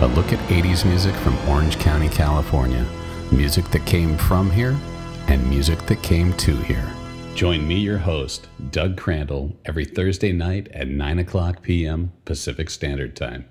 A look at 80s music from Orange County, California. Music that came from here and music that came to here. Join me, your host, Doug Crandall, every Thursday night at 9 o'clock p.m. Pacific Standard Time.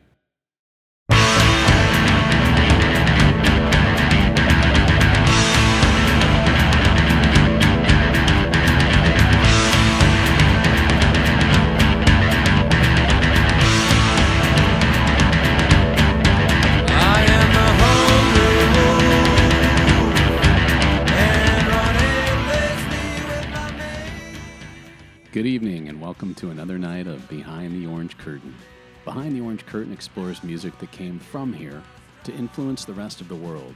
Good evening, and welcome to another night of Behind the Orange Curtain. Behind the Orange Curtain explores music that came from here to influence the rest of the world,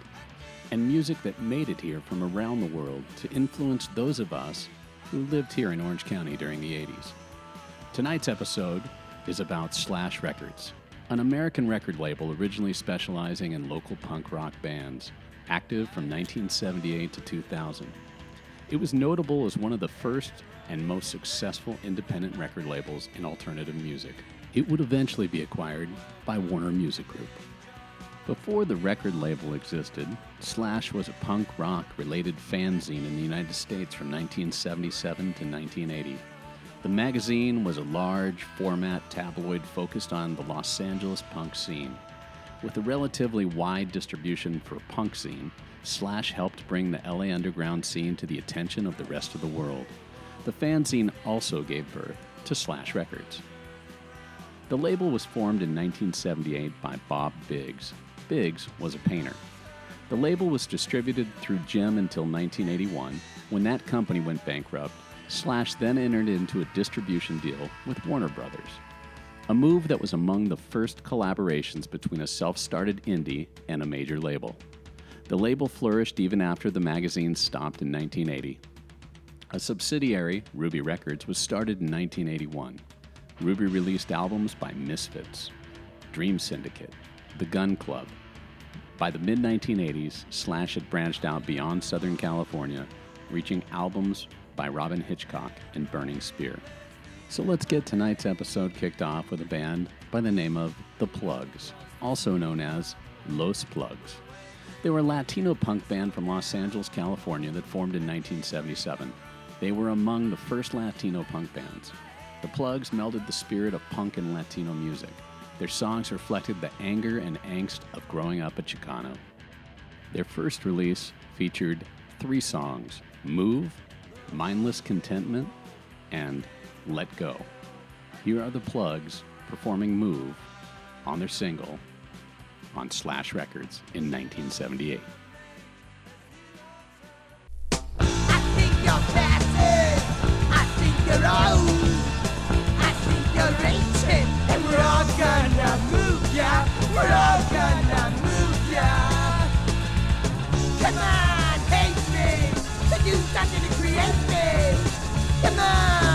and music that made it here from around the world to influence those of us who lived here in Orange County during the 80s. Tonight's episode is about Slash Records, an American record label originally specializing in local punk rock bands, active from 1978 to 2000. It was notable as one of the first and most successful independent record labels in alternative music. It would eventually be acquired by Warner Music Group. Before the record label existed, Slash was a punk rock related fanzine in the United States from 1977 to 1980. The magazine was a large format tabloid focused on the Los Angeles punk scene. With a relatively wide distribution for a punk scene, Slash helped bring the LA underground scene to the attention of the rest of the world. The fanzine also gave birth to Slash Records. The label was formed in 1978 by Bob Biggs. Biggs was a painter. The label was distributed through Gem until 1981. When that company went bankrupt, Slash then entered into a distribution deal with Warner Brothers, a move that was among the first collaborations between a self started indie and a major label. The label flourished even after the magazine stopped in 1980. A subsidiary, Ruby Records, was started in 1981. Ruby released albums by Misfits, Dream Syndicate, The Gun Club. By the mid 1980s, Slash had branched out beyond Southern California, reaching albums by Robyn Hitchcock and Burning Spear. So let's get tonight's episode kicked off with a band by the name of The Plugs, also known as Los Plugs. They were a Latino punk band from Los Angeles, California that formed in 1977. They were among the first Latino punk bands. The Plugs melded the spirit of punk and Latino music. Their songs reflected the anger and angst of growing up a Chicano. Their first release featured three songs Move, Mindless Contentment, and Let Go. Here are the Plugs performing Move on their single on Slash Records in 1978. You're old. I think you're ancient. And we're all gonna move ya. We're all gonna move ya. Come on, hate me. To do something to create me. Come on,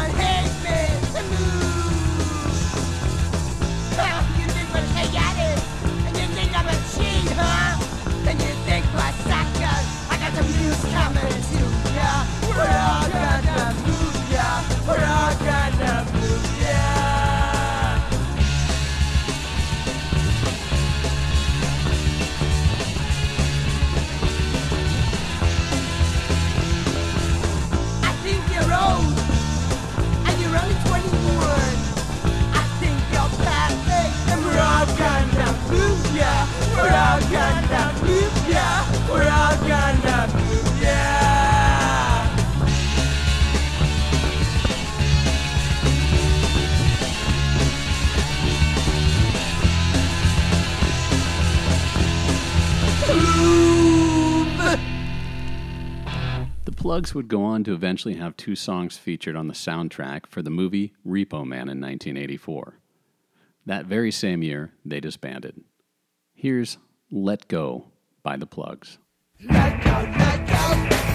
The Plugs would go on to eventually have two songs featured on the soundtrack for the movie Repo Man in 1984. That very same year, they disbanded. Here's Let Go by The Plugs. Let go, let go.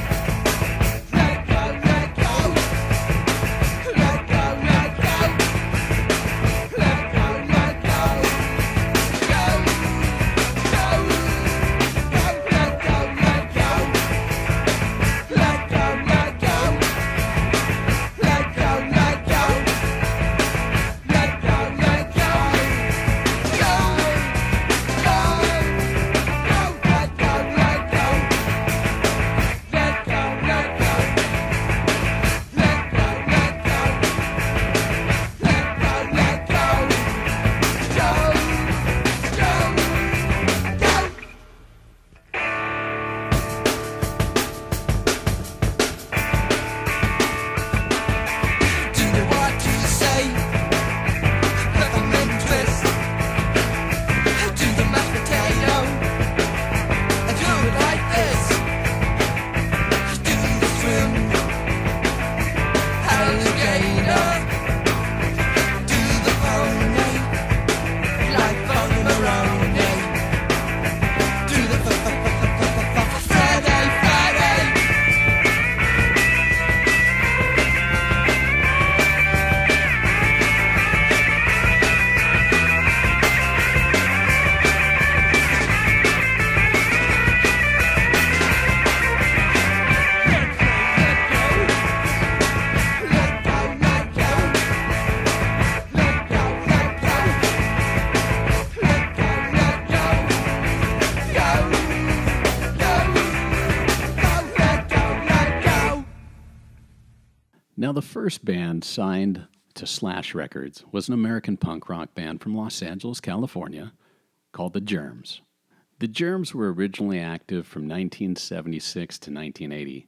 Now, the first band signed to Slash Records was an American punk rock band from Los Angeles, California, called The Germs. The Germs were originally active from 1976 to 1980.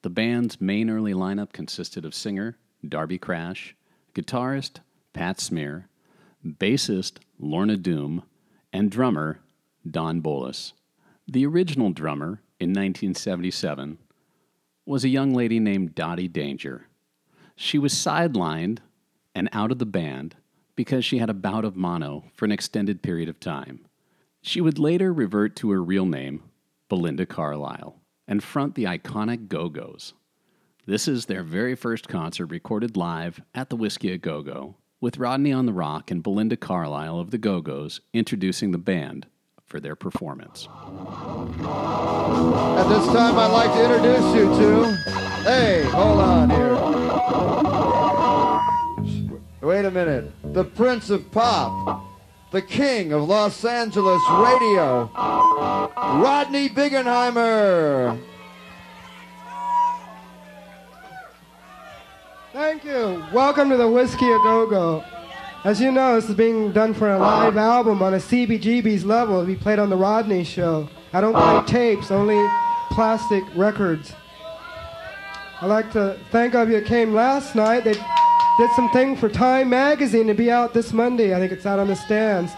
The band's main early lineup consisted of singer Darby Crash, guitarist Pat Smear, bassist Lorna Doom, and drummer Don Bolles. The original drummer in 1977 was a young lady named Dottie Danger. She was sidelined and out of the band because she had a bout of mono for an extended period of time. She would later revert to her real name, Belinda Carlisle, and front the iconic Go Go's. This is their very first concert recorded live at the Whisky a Go Go, with Rodney on the Rock and Belinda Carlisle of the Go Go's introducing the band for their performance. At this time, I'd like to introduce you to. Hey, hold on here. Wait a minute. The Prince of Pop, the King of Los Angeles radio, Rodney Bingenheimer. Thank you. Welcome to the Whisky A Go Go. As you know, this is being done for a live album on a CBGB's level. We played on the Rodney Show. I don't play tapes, only plastic records. I'd like to thank all of you came last night. They did something for Time Magazine to be out this Monday. I think it's out on the stands.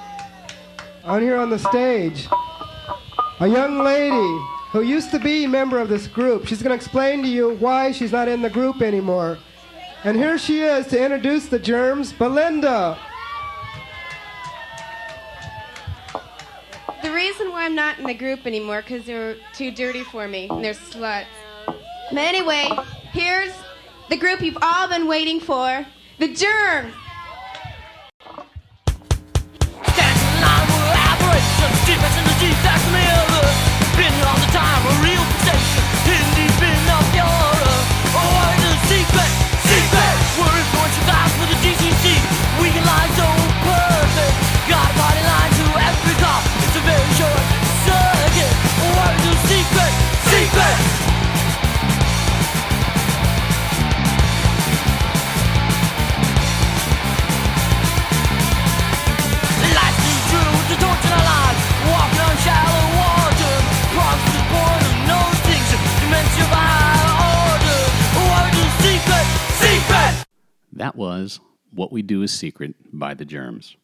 On here on the stage, a young lady who used to be a member of this group. She's going to explain to you why she's not in the group anymore. And here she is to introduce the germs, Belinda. The reason why I'm not in the group anymore because they're too dirty for me and they're sluts. But anyway, here's the group you've all been waiting for, the Germs. Deep, mirror. Been all the time, a real deep in. What We Do Is Secret by The Germs.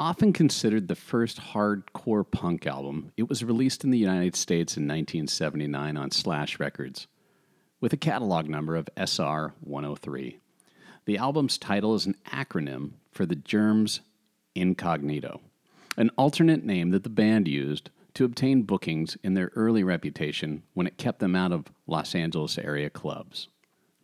Often considered the first hardcore punk album, it was released in the United States in 1979 on Slash Records with a catalog number of SR 103. The album's title is an acronym for The Germs Incognito, an alternate name that the band used to obtain bookings in their early reputation when it kept them out of Los Angeles area clubs.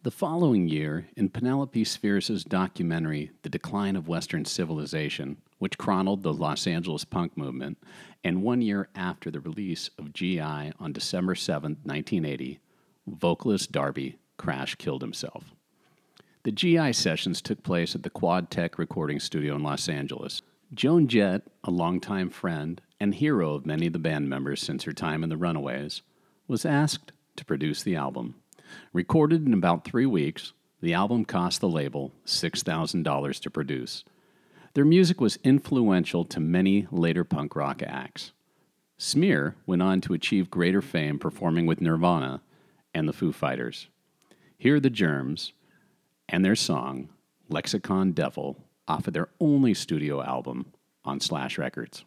The following year, in Penelope Spheeris' documentary, The Decline of Western Civilization, which chronicled the Los Angeles punk movement, and one year after the release of GI on December 7, 1980, vocalist Darby Crash killed himself. The GI sessions took place at the Quad Teck recording studio in Los Angeles. Joan Jett, a longtime friend and hero of many of the band members since her time in the Runaways, was asked to produce the album. Recorded in about three weeks, the album cost the label $6,000 to produce. Their music was influential to many later punk rock acts. Smear went on to achieve greater fame performing with Nirvana and the Foo Fighters. Here are the Germs and their song, Lexicon Devil, off of their only studio album on Slash Records.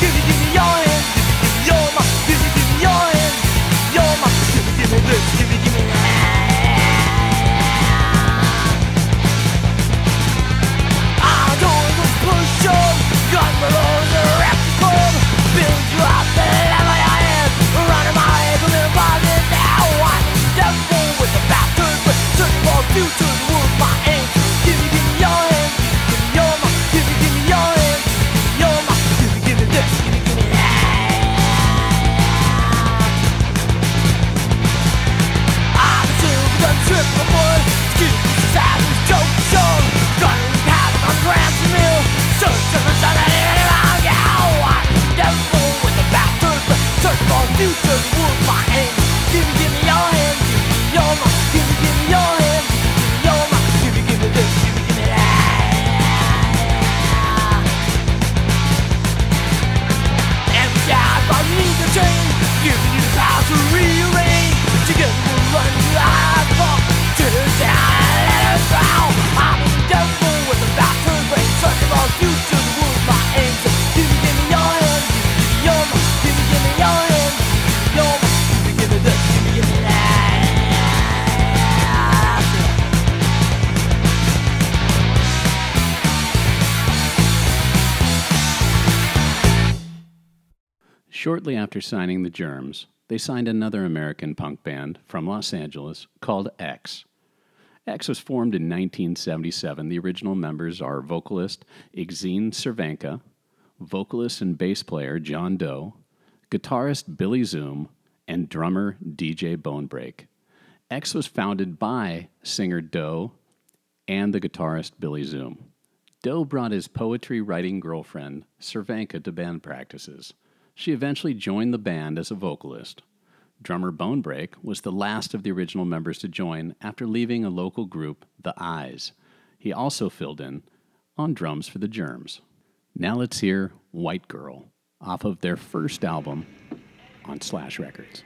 Give me, give me your hands you're my give me give me your hands you're my give me give me this. Give me after signing the Germs, they signed another American punk band from Los Angeles called X. X was formed in 1977. The original members are vocalist Exene Cervenka, vocalist and bass player John Doe, guitarist Billy Zoom, and drummer DJ Bonebrake. X was founded by singer Doe and the guitarist Billy Zoom. Doe brought his poetry writing girlfriend, Cervenka, to band practices. She eventually joined the band as a vocalist. Drummer Bonebrake was the last of the original members to join after leaving a local group, The Eyes. He also filled in on drums for the Germs. Now let's hear White Girl off of their first album on Slash Records.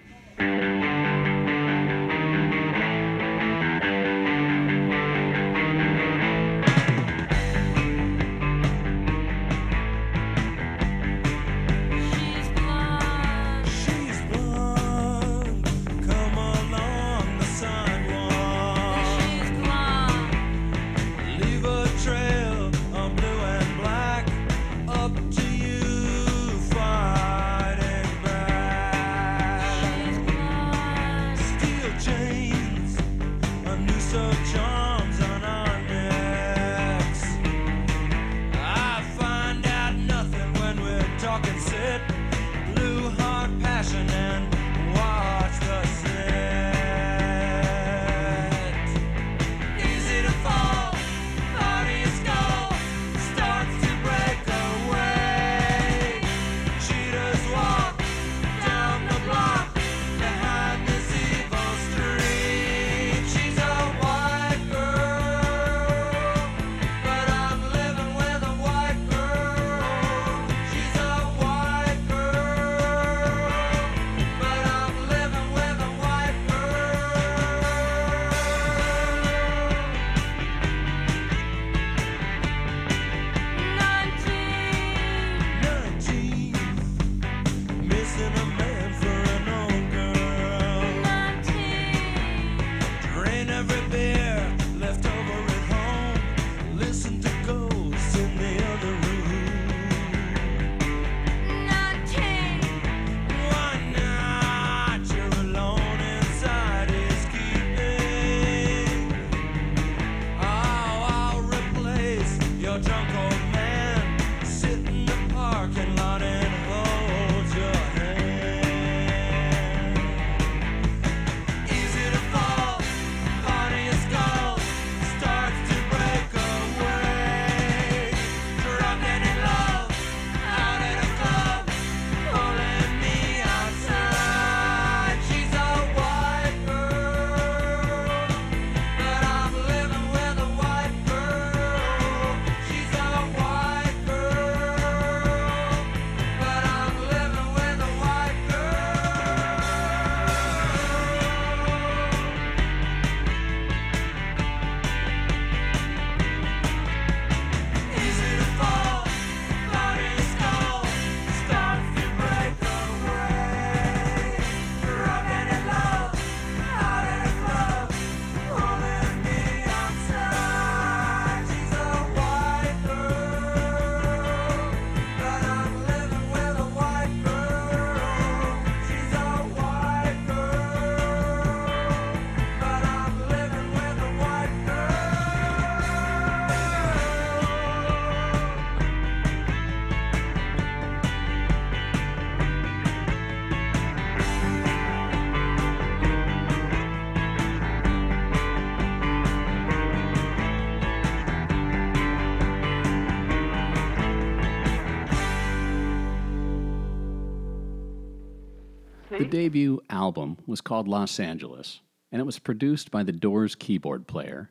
Debut album was called Los Angeles, and it was produced by the Doors keyboard player.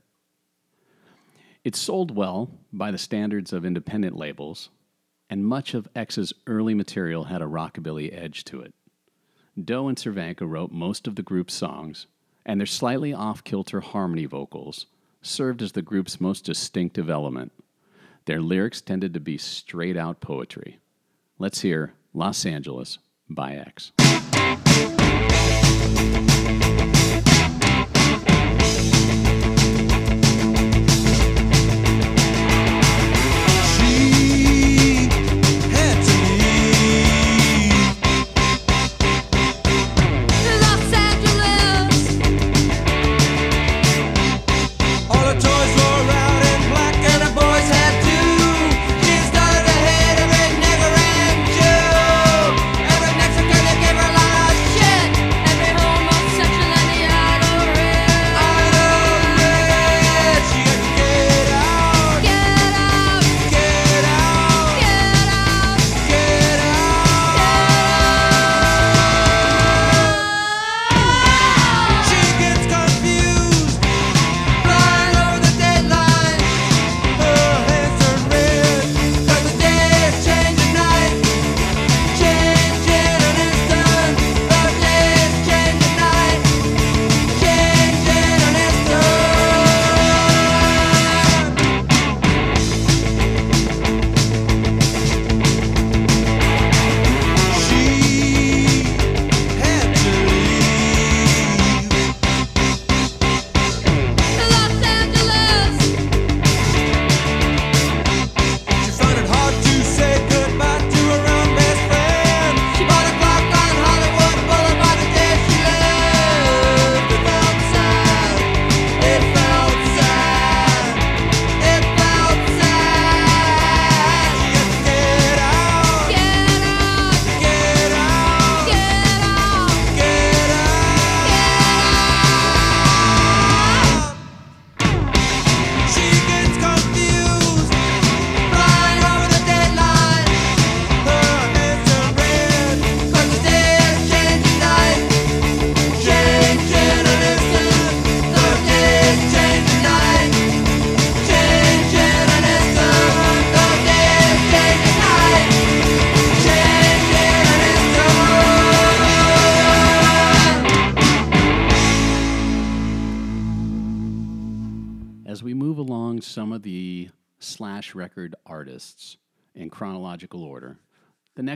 It sold well by the standards of independent labels, and much of X's early material had a rockabilly edge to it. Doe and Cervenka wrote most of the group's songs, and their slightly off kilter harmony vocals served as the group's most distinctive element. Their lyrics tended to be straight out poetry. Let's hear Los Angeles by X.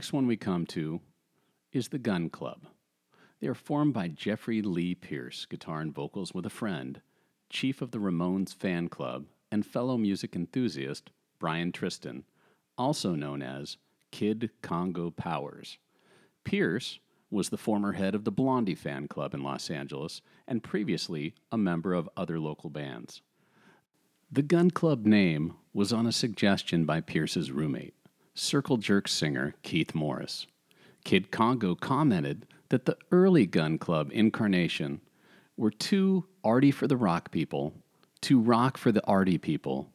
next one we come to is the Gun Club. They are formed by Jeffrey Lee Pierce, guitar and vocals with a friend, chief of the Ramones fan club, and fellow music enthusiast Brian Tristan, also known as Kid Congo Powers. Pierce was the former head of the Blondie fan club in Los Angeles and previously a member of other local bands. The Gun Club name was on a suggestion by Pierce's roommate, Circle Jerk singer Keith Morris. Kid Congo commented that the early Gun Club incarnation were too arty for the rock people, too rock for the arty people,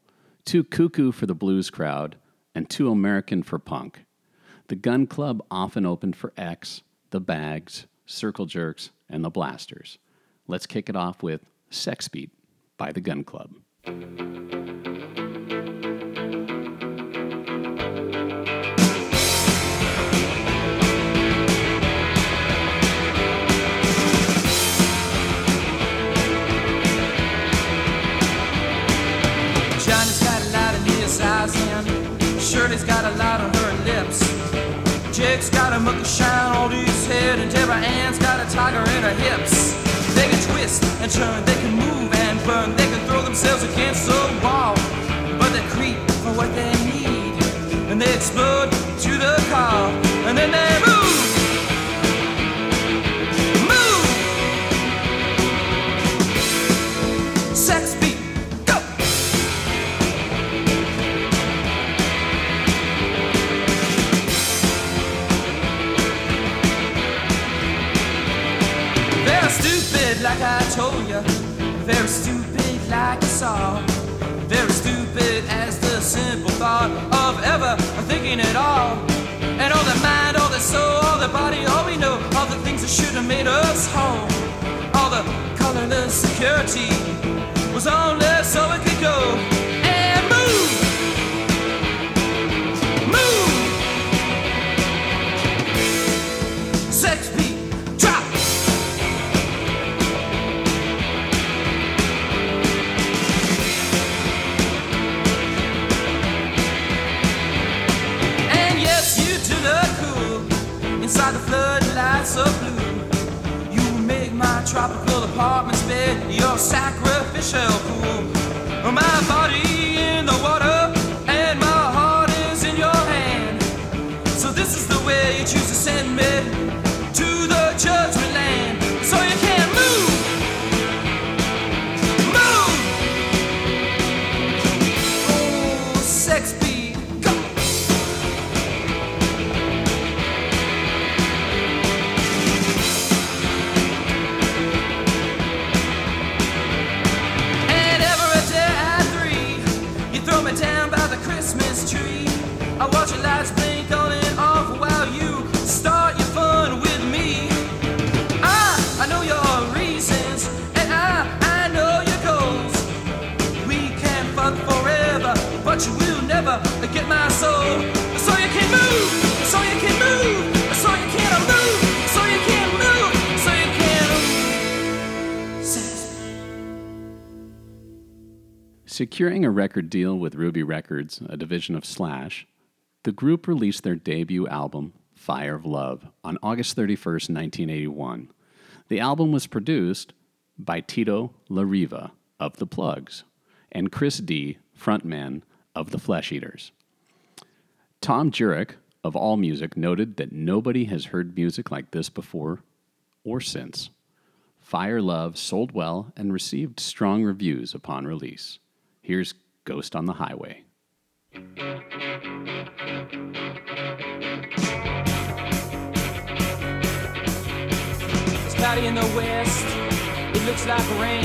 too cuckoo for the blues crowd, and too American for punk. The Gun Club often opened for X, the Bags, Circle Jerks, and the Blasters. Let's kick it off with Sex Beat by the Gun Club. Jake's got a mucker shine on his head and Deborah Ann's got a tiger in her hips. They can twist and turn, they can move and burn, they can throw themselves against the wall. But they creep for what they need and they explode to the car, and then they. Move! Very stupid, like I saw. Very stupid as the simple thought of ever thinking at all. And all the mind, all the soul, all the body, all we know, all the things that should have made us whole. All the colorless security was only so it could go floodlights of blue. You make my tropical apartment's bed your sacrificial pool. My body Securing a record deal with Ruby Records, a division of Slash, the group released their debut album, Fire of Love, on August 31, 1981. The album was produced by Tito Larriva of The Plugs and Chris D, frontman of The Flesh Eaters. Thom Jurek of AllMusic noted that nobody has heard music like this before or since. Fire Love sold well and received strong reviews upon release. Here's Ghost on the Highway. It's cloudy in the west. It looks like rain.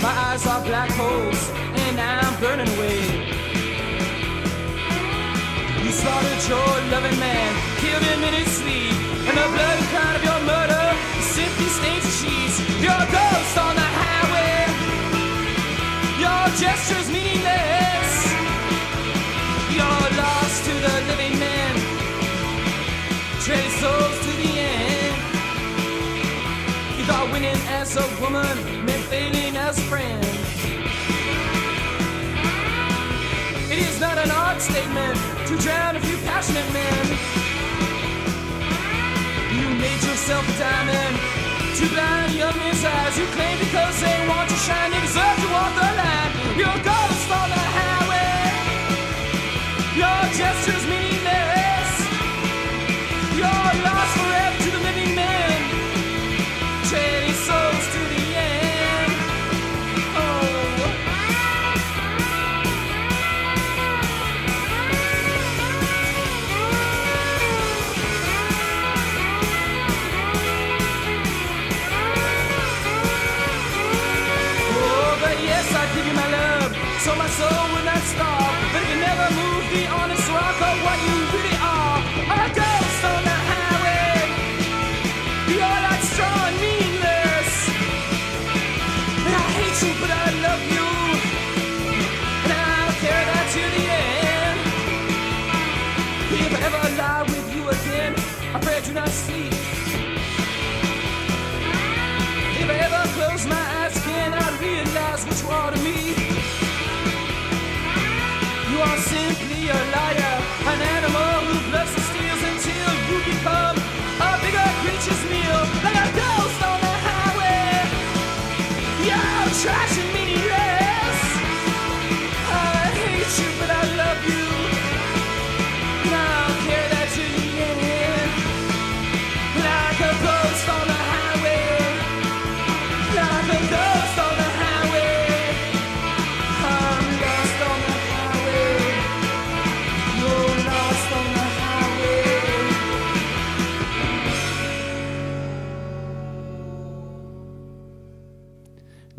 My eyes are black holes, and I'm burning away. You slaughtered your loving man, killed him in his sleep, and the blood cloud of your murder simply stains the sheets. You're a ghost on the highway. Gestures meaningless. You're lost to the living man. Trade souls to the end. You thought winning as a woman meant failing as a friend. It is not an odd statement to drown a few passionate men. You made yourself a diamond to blind young men's eyes. You claim because they want to shine, they deserve to walk the line. Your ghost on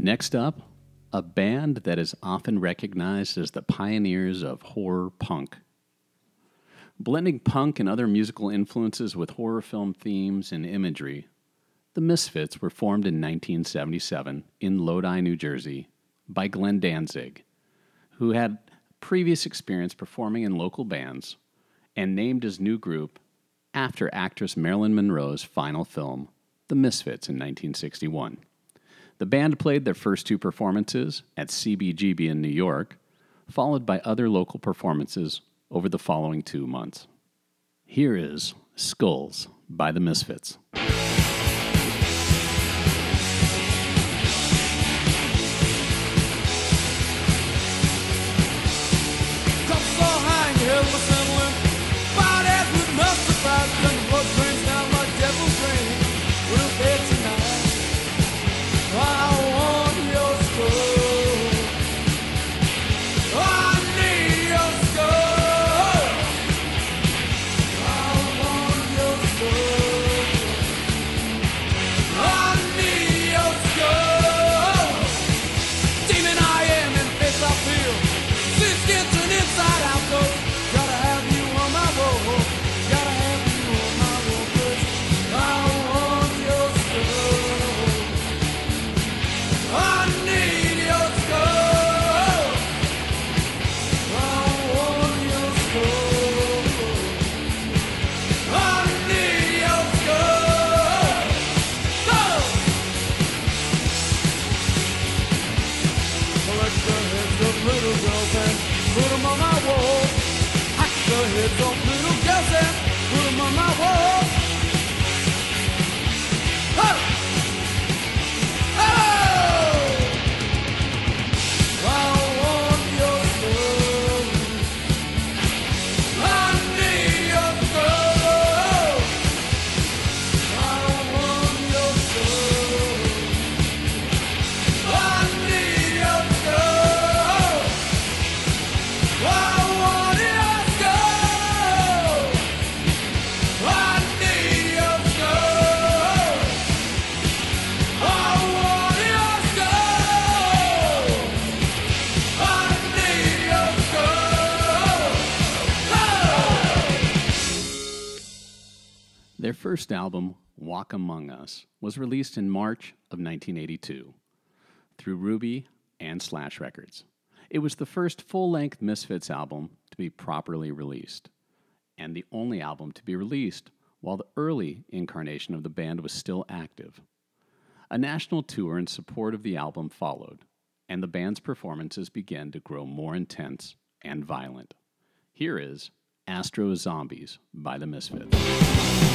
Next up, a band that is often recognized as the pioneers of horror punk. Blending punk and other musical influences with horror film themes and imagery, the Misfits were formed in 1977 in Lodi, New Jersey, by Glenn Danzig, who had previous experience performing in local bands and named his new group after actress Marilyn Monroe's final film, The Misfits, in 1961. The band played their first two performances at CBGB in New York, followed by other local performances over the following two months. Here is Skulls by the Misfits. First album, Walk Among Us, was released in March of 1982 through Ruby and Slash Records. It was the first full length Misfits album to be properly released, and the only album to be released while the early incarnation of the band was still active. A national tour in support of the album followed, and the band's performances began to grow more intense and violent. Here is Astro Zombies by the Misfits.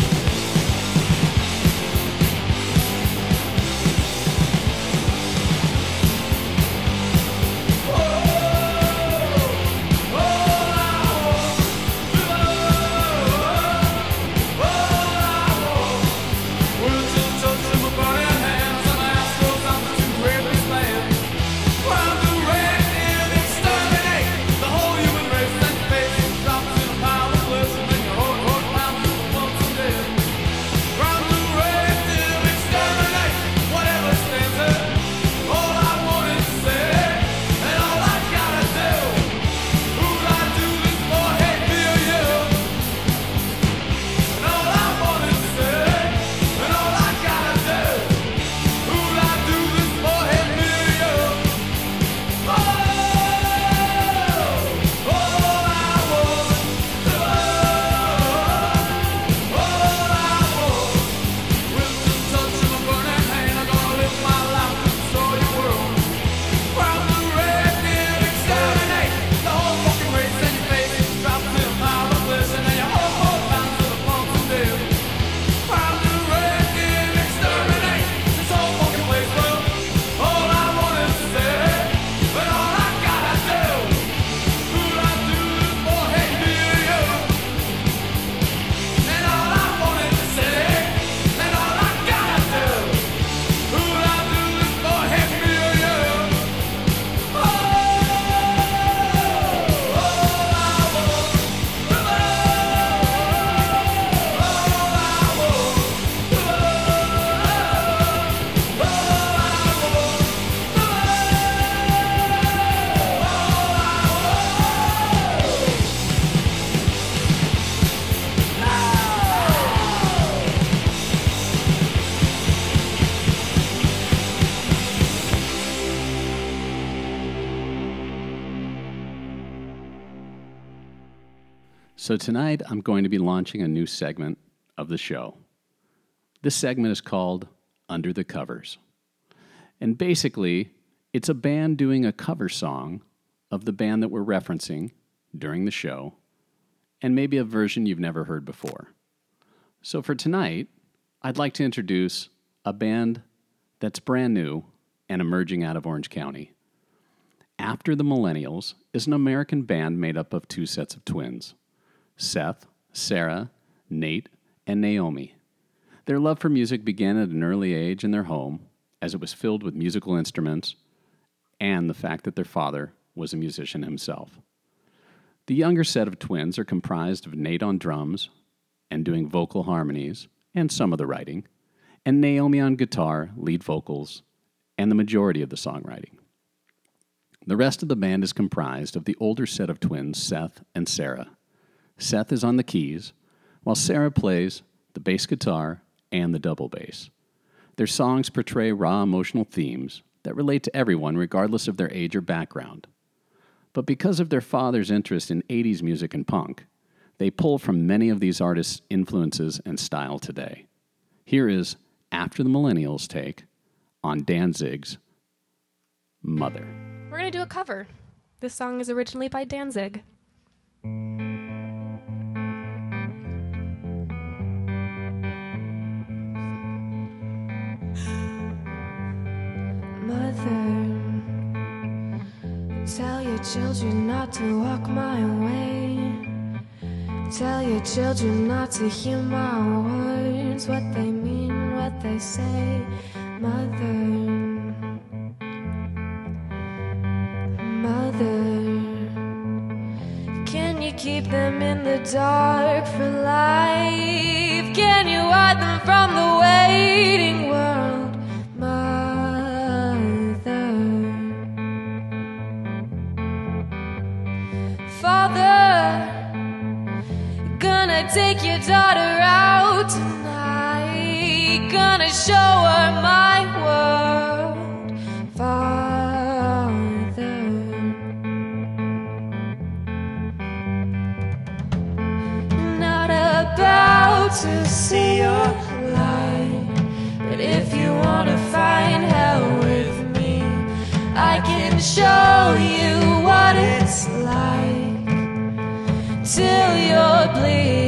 So, tonight I'm going to be launching a new segment of the show. This segment is called Under the Covers. And basically, it's a band doing a cover song of the band that we're referencing during the show, and maybe a version you've never heard before. So, for tonight, I'd like to introduce a band that's brand new and emerging out of Orange County. After the Millennials is an American band made up of two sets of twins Seth, Sarah, Nate, and Naomi. Their love for music began at an early age in their home, as it was filled with musical instruments and the fact that their father was a musician himself. The younger set of twins are comprised of Nate on drums and doing vocal harmonies and some of the writing, and Naomi on guitar, lead vocals, and the majority of the songwriting. The rest of the band is comprised of the older set of twins, Seth and Sarah. Seth is on the keys, while Sarah plays the bass guitar and the double bass. Their songs portray raw emotional themes that relate to everyone, regardless of their age or background. But because of their father's interest in 80s music and punk, they pull from many of these artists' influences and style today. Here is After the Millennials take on Danzig's Mother. We're going to do a cover. This song is originally by Danzig. Children not to walk my way. Tell your children not to hear my words, what they mean, what they say. Mother, Mother, can you keep them in the dark for life? Can you hide them from the waiting daughter out tonight. Gonna show her my world father. Not about to see your light, but if you wanna find hell with me, I can show you what it's like till you're bleeding.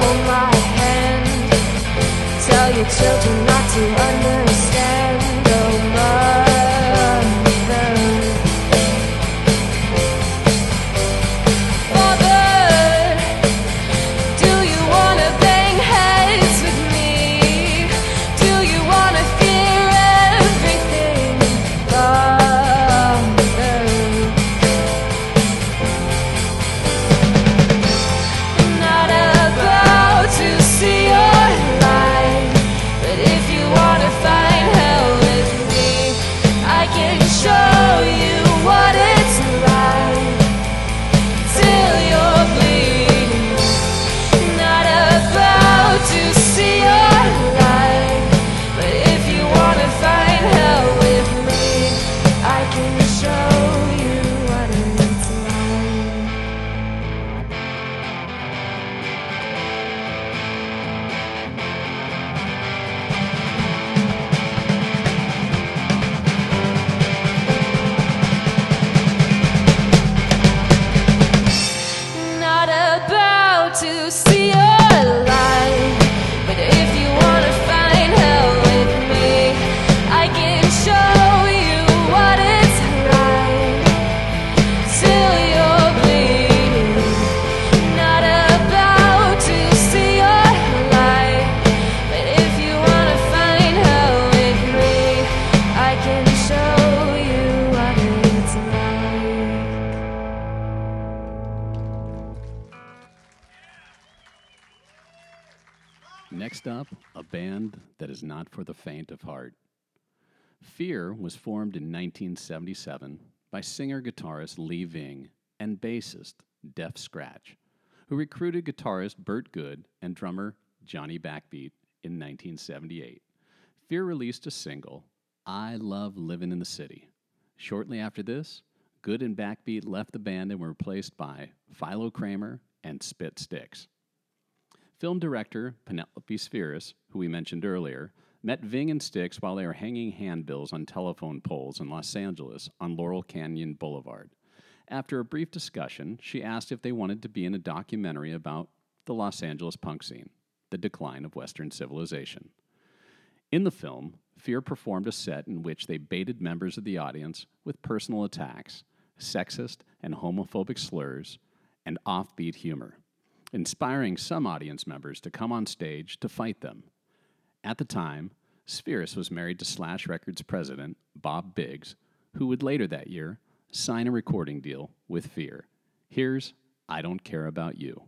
Hold my hand. Tell your children not to understand. 1977 by singer guitarist Lee Ving and bassist Derf Scratch, who recruited guitarist Burt Good and drummer Johnny Backbeat in 1978. Fear released a single, I Love Living in the City. Shortly after this, Good and Backbeat left the band and were replaced by Philo Cramer and Spit Sticks. Film director Penelope Spheeris, who we mentioned earlier, met Ving and Sticks while they were hanging handbills on telephone poles in Los Angeles on Laurel Canyon Boulevard. After a brief discussion, she asked if they wanted to be in a documentary about the Los Angeles punk scene, the decline of Western civilization. In the film, Fear performed a set in which they baited members of the audience with personal attacks, sexist and homophobic slurs, and offbeat humor, inspiring some audience members to come on stage to fight them. At the time, Spheeris was married to Slash Records president Bob Biggs, who would later that year sign a recording deal with Fear. Here's I Don't Care About You.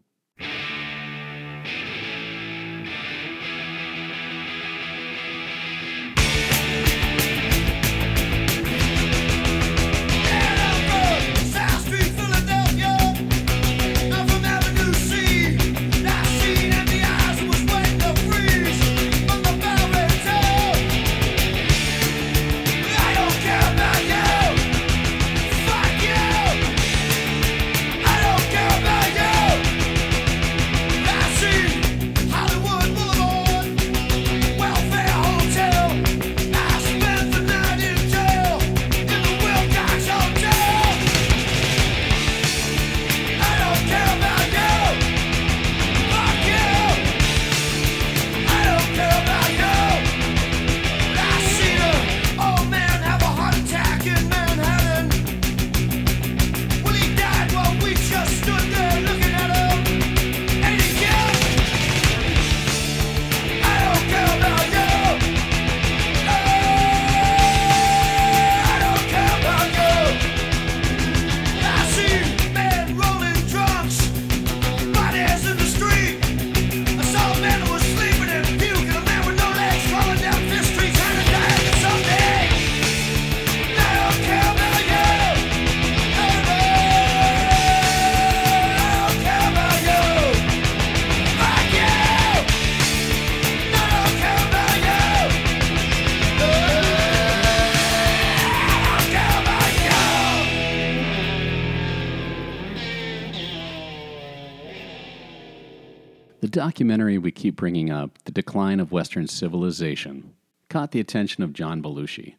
Documentary we keep bringing up, The Decline of Western Civilization, caught the attention of John Belushi,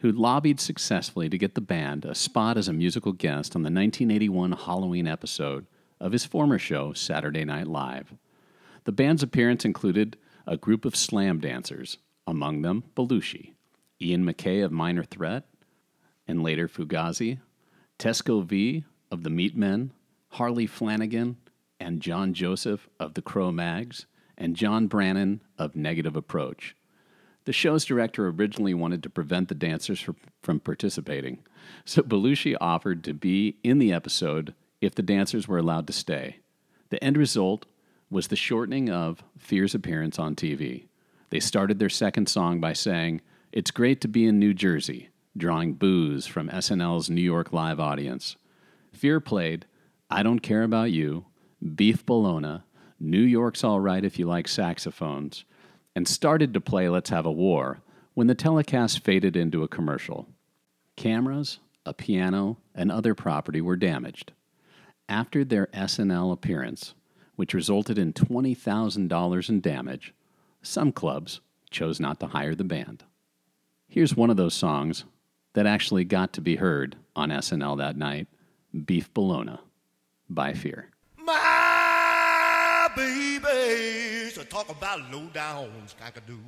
who lobbied successfully to get the band a spot as a musical guest on the 1981 Halloween episode of his former show, Saturday Night Live. The band's appearance included a group of slam dancers, among them Belushi, Ian MacKaye of Minor Threat, and later Fugazi, Tesco Vee of the Meatmen, Harley Flanagan, and John Joseph of the Cro-Mags, and John Brannon of Negative Approach. The show's director originally wanted to prevent the dancers from, participating, so Belushi offered to be in the episode if the dancers were allowed to stay. The end result was the shortening of Fear's appearance on TV. They started their second song by saying, It's great to be in New Jersey, drawing boos from SNL's New York live audience. Fear played I Don't Care About You, Beef Bologna, New York's All Right If You Like Saxophones, and started to play Let's Have a War when the telecast faded into a commercial. Cameras, a piano, and other property were damaged. After their SNL appearance, which resulted in $20,000 in damage, some clubs chose not to hire the band. Here's one of those songs that actually got to be heard on SNL that night Beef Bologna by Fear. My baby, babies talk about low skakadoo.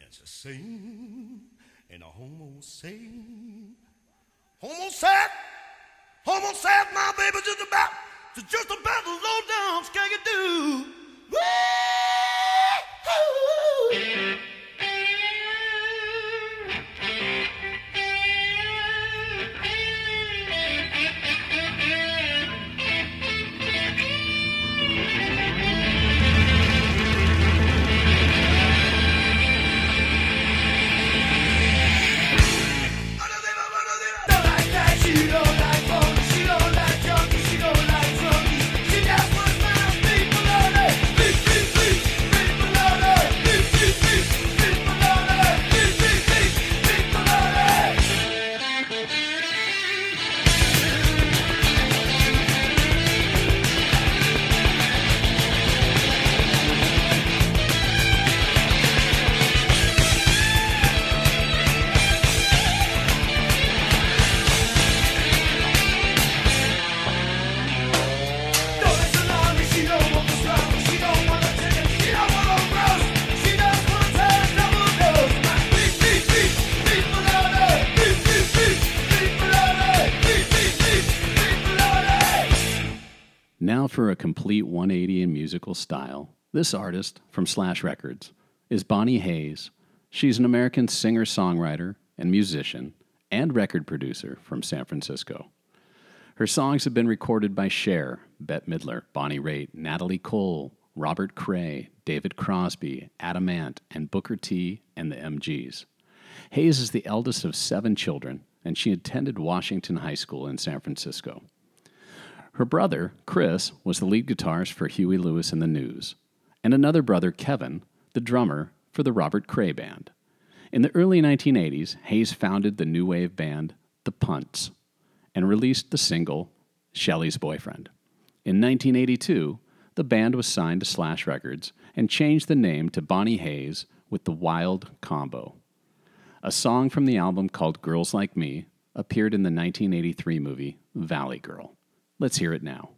And it's a homo sing. Homo said, homo said, my baby just about, just about to low down skakadoo. Woo! 180 in musical style, this artist from Slash Records is Bonnie Hayes. She's an American singer songwriter and musician and record producer from San Francisco. Her songs have been recorded by Cher, Bette Midler, Bonnie Raitt, Natalie Cole, Robert Cray, David Crosby, Adam Ant, and Booker T and the MGs. Hayes is the eldest of seven children, and she attended Washington High School in San Francisco. Her brother, Chris, was the lead guitarist for Huey Lewis and the News, and another brother, Kevin, the drummer for the Robert Cray Band. In the early 1980s, Hayes founded the new wave band The Punts and released the single Shelley's Boyfriend. In 1982, the band was signed to Slash Records and changed the name to Bonnie Hayes with the Wild Combo. A song from the album called Girls Like Me appeared in the 1983 movie Valley Girl. Let's hear it now.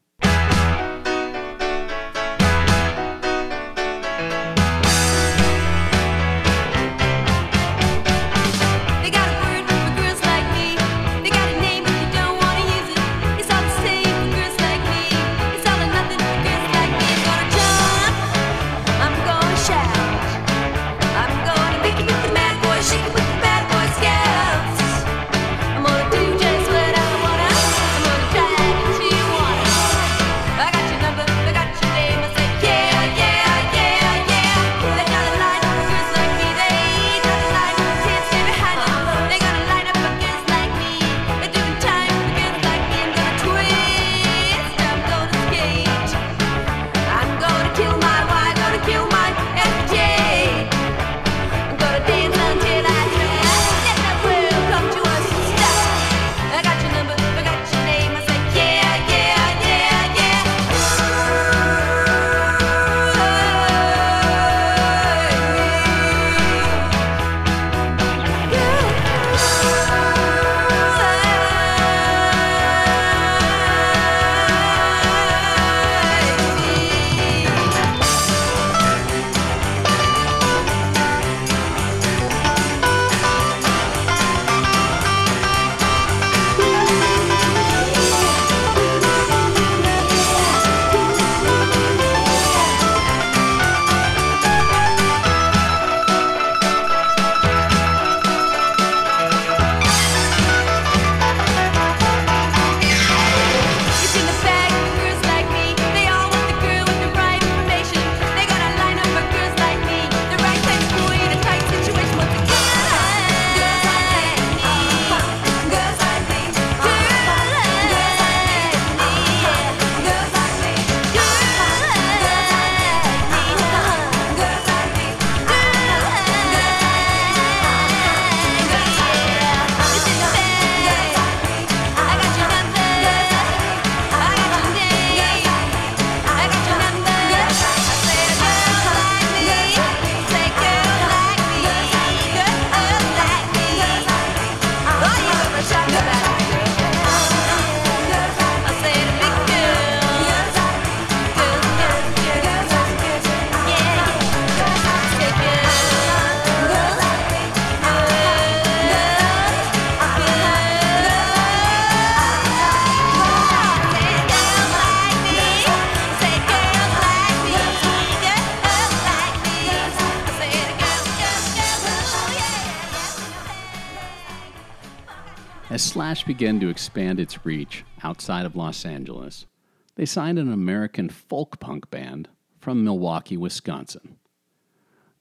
Began to expand its reach outside of Los Angeles, they signed an American folk punk band from Milwaukee, Wisconsin.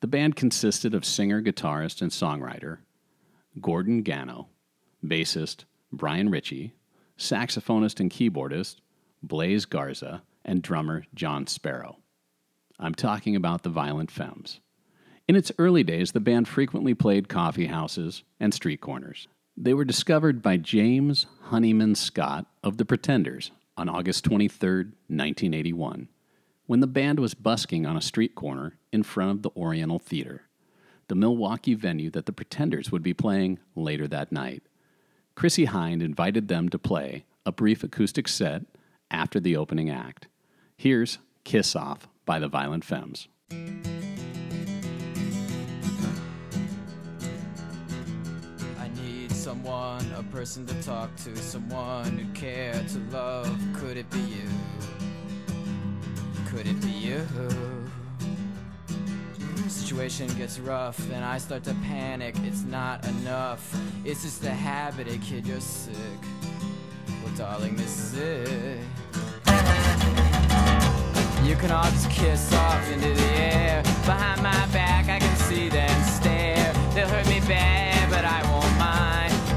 The band consisted of singer, guitarist, and songwriter Gordon Gano, bassist Brian Ritchie, saxophonist and keyboardist Blaise Garza, and drummer John Sparrow. I'm talking about the Violent Femmes. In its early days, the band frequently played coffee houses and street corners. They were discovered by James Honeyman Scott of The Pretenders on August 23, 1981, when the band was busking on a street corner in front of the Oriental Theater, the Milwaukee venue that The Pretenders would be playing later that night. Chrissie Hynde invited them to play a brief acoustic set after the opening act. Here's Kiss Off by the Violent Femmes. Someone, a person to talk to, someone who care to love. Could it be you? Could it be you? Situation gets rough and I start to panic. It's not enough. It's just a habit, a kid, you're sick. Well, darling, this is it. You can all just kiss off into the air. Behind my back, I can see them stare. They'll hurt me bad,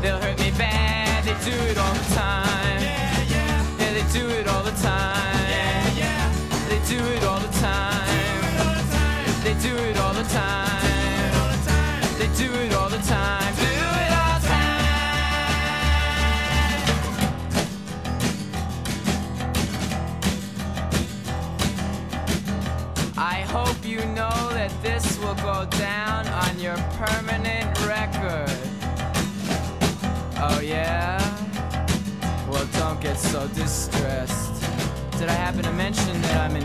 They'll hurt me bad, they do it all the time. Yeah, yeah. Yeah, they do it all the time. Yeah, yeah. They do it all the time. They do it all the time. They do it all the time. Do it all the time. I hope you know that this will go down on your permanent record. Oh, yeah? Well, don't get so distressed. Did I happen to mention that I'm in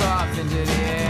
off into the air.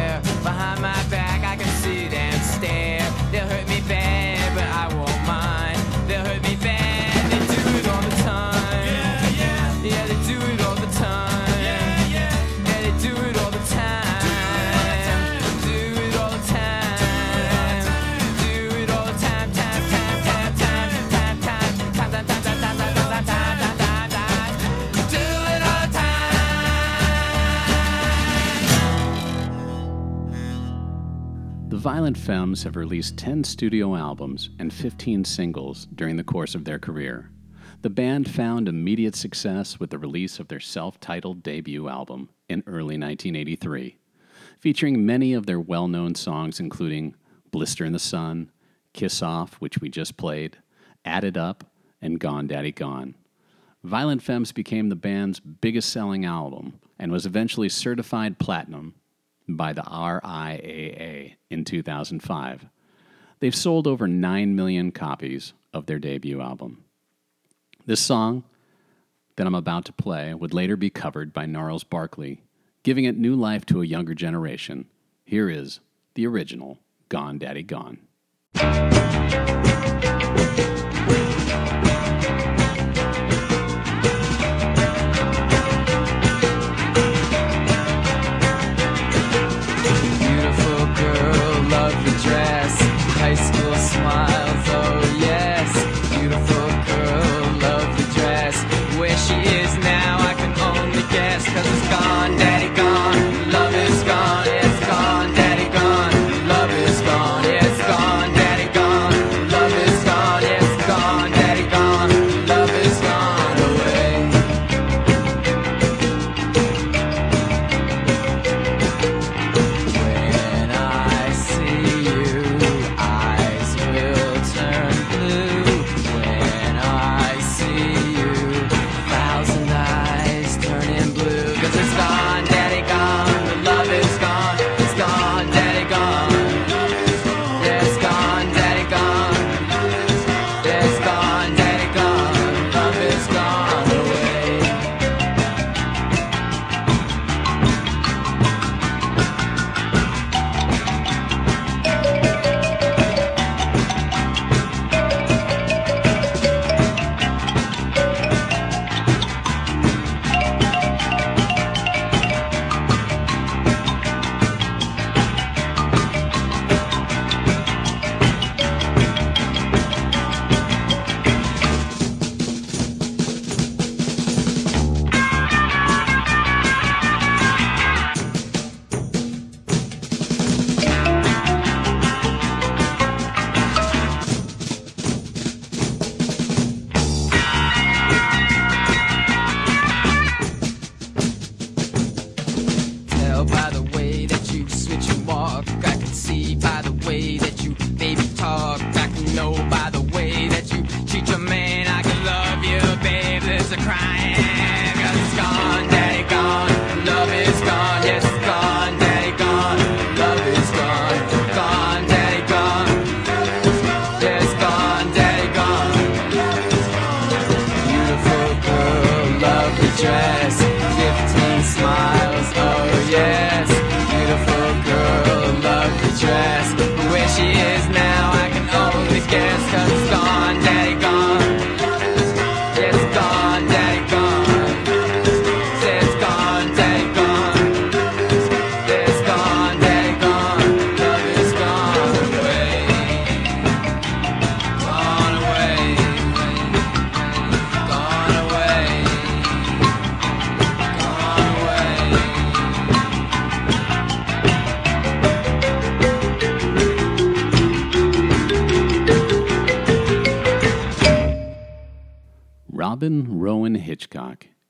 Violent Femmes have released 10 studio albums and 15 singles during the course of their career. The band found immediate success with the release of their self titled debut album in early 1983, featuring many of their well known songs, including Blister in the Sun, Kiss Off, which we just played, Added Up, and Gone Daddy Gone. Violent Femmes became the band's biggest selling album and was eventually certified platinum by the RIAA in 2005. They've sold over 9 million copies of their debut album. This song that I'm about to play would later be covered by Gnarls Barkley, giving it new life to a younger generation. Here is the original Gone Daddy Gone.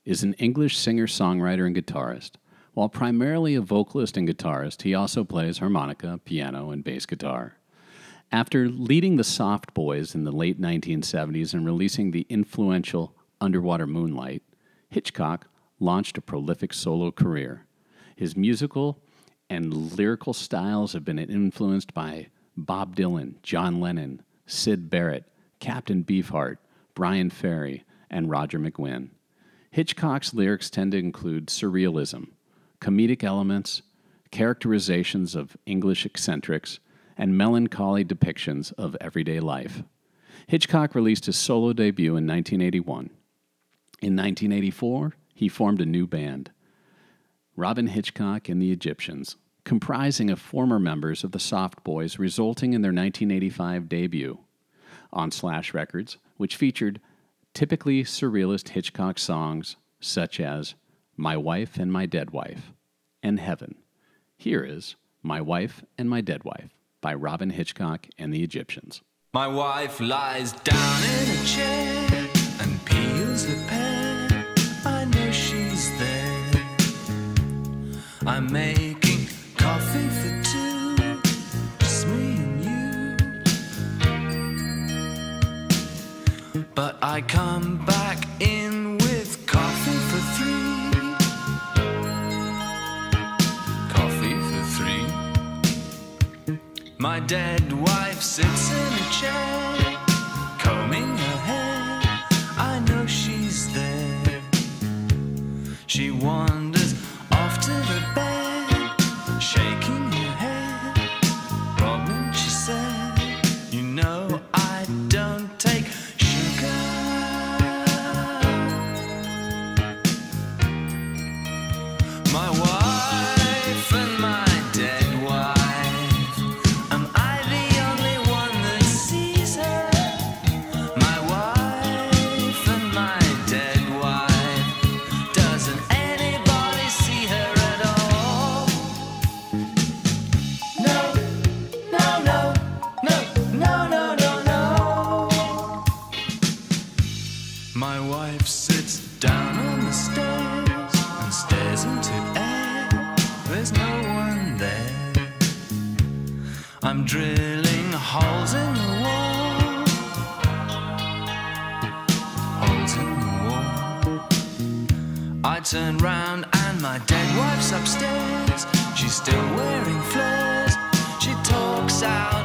Is an English singer songwriter and guitarist. While primarily a vocalist and guitarist, he also plays harmonica, piano, and bass guitar. After leading the Soft Boys in the late 1970s and releasing the influential Underwater Moonlight, Hitchcock launched a prolific solo career. His musical and lyrical styles have been influenced by Bob Dylan, John Lennon, Syd Barrett, Captain Beefheart, Bryan Ferry, and Roger McGuinn. Hitchcock's lyrics tend to include surrealism, comedic elements, characterizations of English eccentrics, and melancholy depictions of everyday life. Hitchcock released his solo debut in 1981. In 1984, he formed a new band, Robyn Hitchcock and the Egyptians, comprising of former members of the Soft Boys, resulting in their 1985 debut on Slash Records, which featured typically surrealist Hitchcock songs such as My Wife and My Dead Wife and Heaven. Here is My Wife and My Dead Wife by Robyn Hitchcock and the Egyptians. My wife lies down in a chair and peels the pear. I know she's there. I'm making I come back in with coffee for three. Coffee for three. My dead wife sits in a chair, combing her hair. I know she's there. She wanders turn round and my dead wife's upstairs. She's still wearing flares. She talks out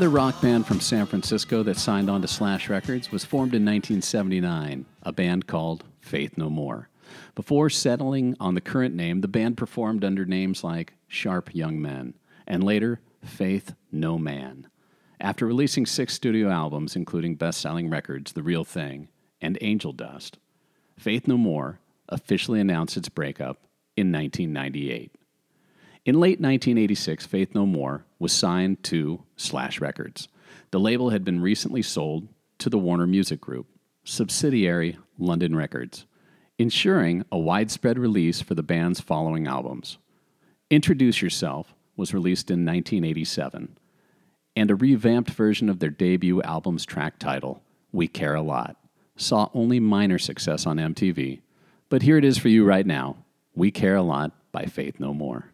Another rock band from San Francisco that signed on to Slash Records was formed in 1979, a band called Faith No More. Before settling on the current name, the band performed under names like Sharp Young Men and later Faith No Man. After releasing six studio albums, including best selling records The Real Thing and Angel Dust, Faith No More officially announced its breakup in 1998. In late 1986, Faith No More was signed to Slash Records. The label had been recently sold to the Warner Music Group, subsidiary London Records, ensuring a widespread release for the band's following albums. Introduce Yourself was released in 1987, and a revamped version of their debut album's track title, We Care a Lot, saw only minor success on MTV. But here it is for you right now We Care a Lot by Faith No More.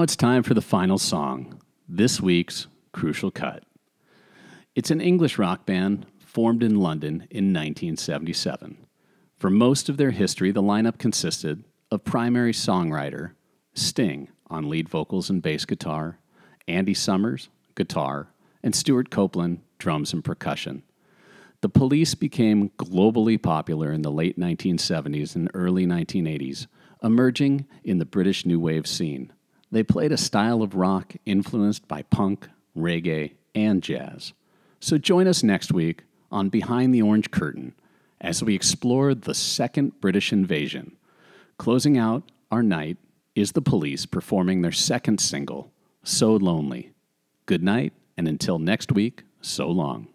now it's time for the final song, this week's Crucial Cut. It's an English rock band formed in London in 1977. For most of their history, the lineup consisted of primary songwriter Sting on lead vocals and bass guitar, Andy Summers, guitar, and Stewart Copeland, drums and percussion. The Police became globally popular in the late 1970s and early 1980s, emerging in the British new wave scene. They played a style of rock influenced by punk, reggae, and jazz. So join us next week on Behind the Orange Curtain as we explore the second British invasion. Closing out our night is the police performing their second single, So Lonely. Good night, and until next week, so long.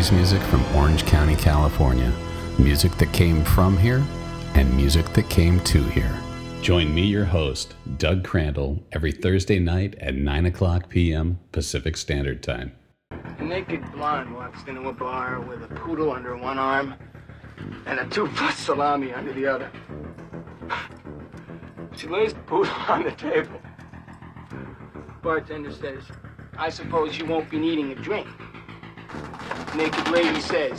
80s music from Orange County, California. Music that came from here and music that came to here. Join me, your host, Doug Crandall, every Thursday night at 9 o'clock p.m. Pacific Standard Time. A naked blonde walks into a bar with a poodle under one arm and a two-foot salami under the other. She lays the poodle on the table. Bartender says, I suppose you won't be needing a drink. Naked lady says,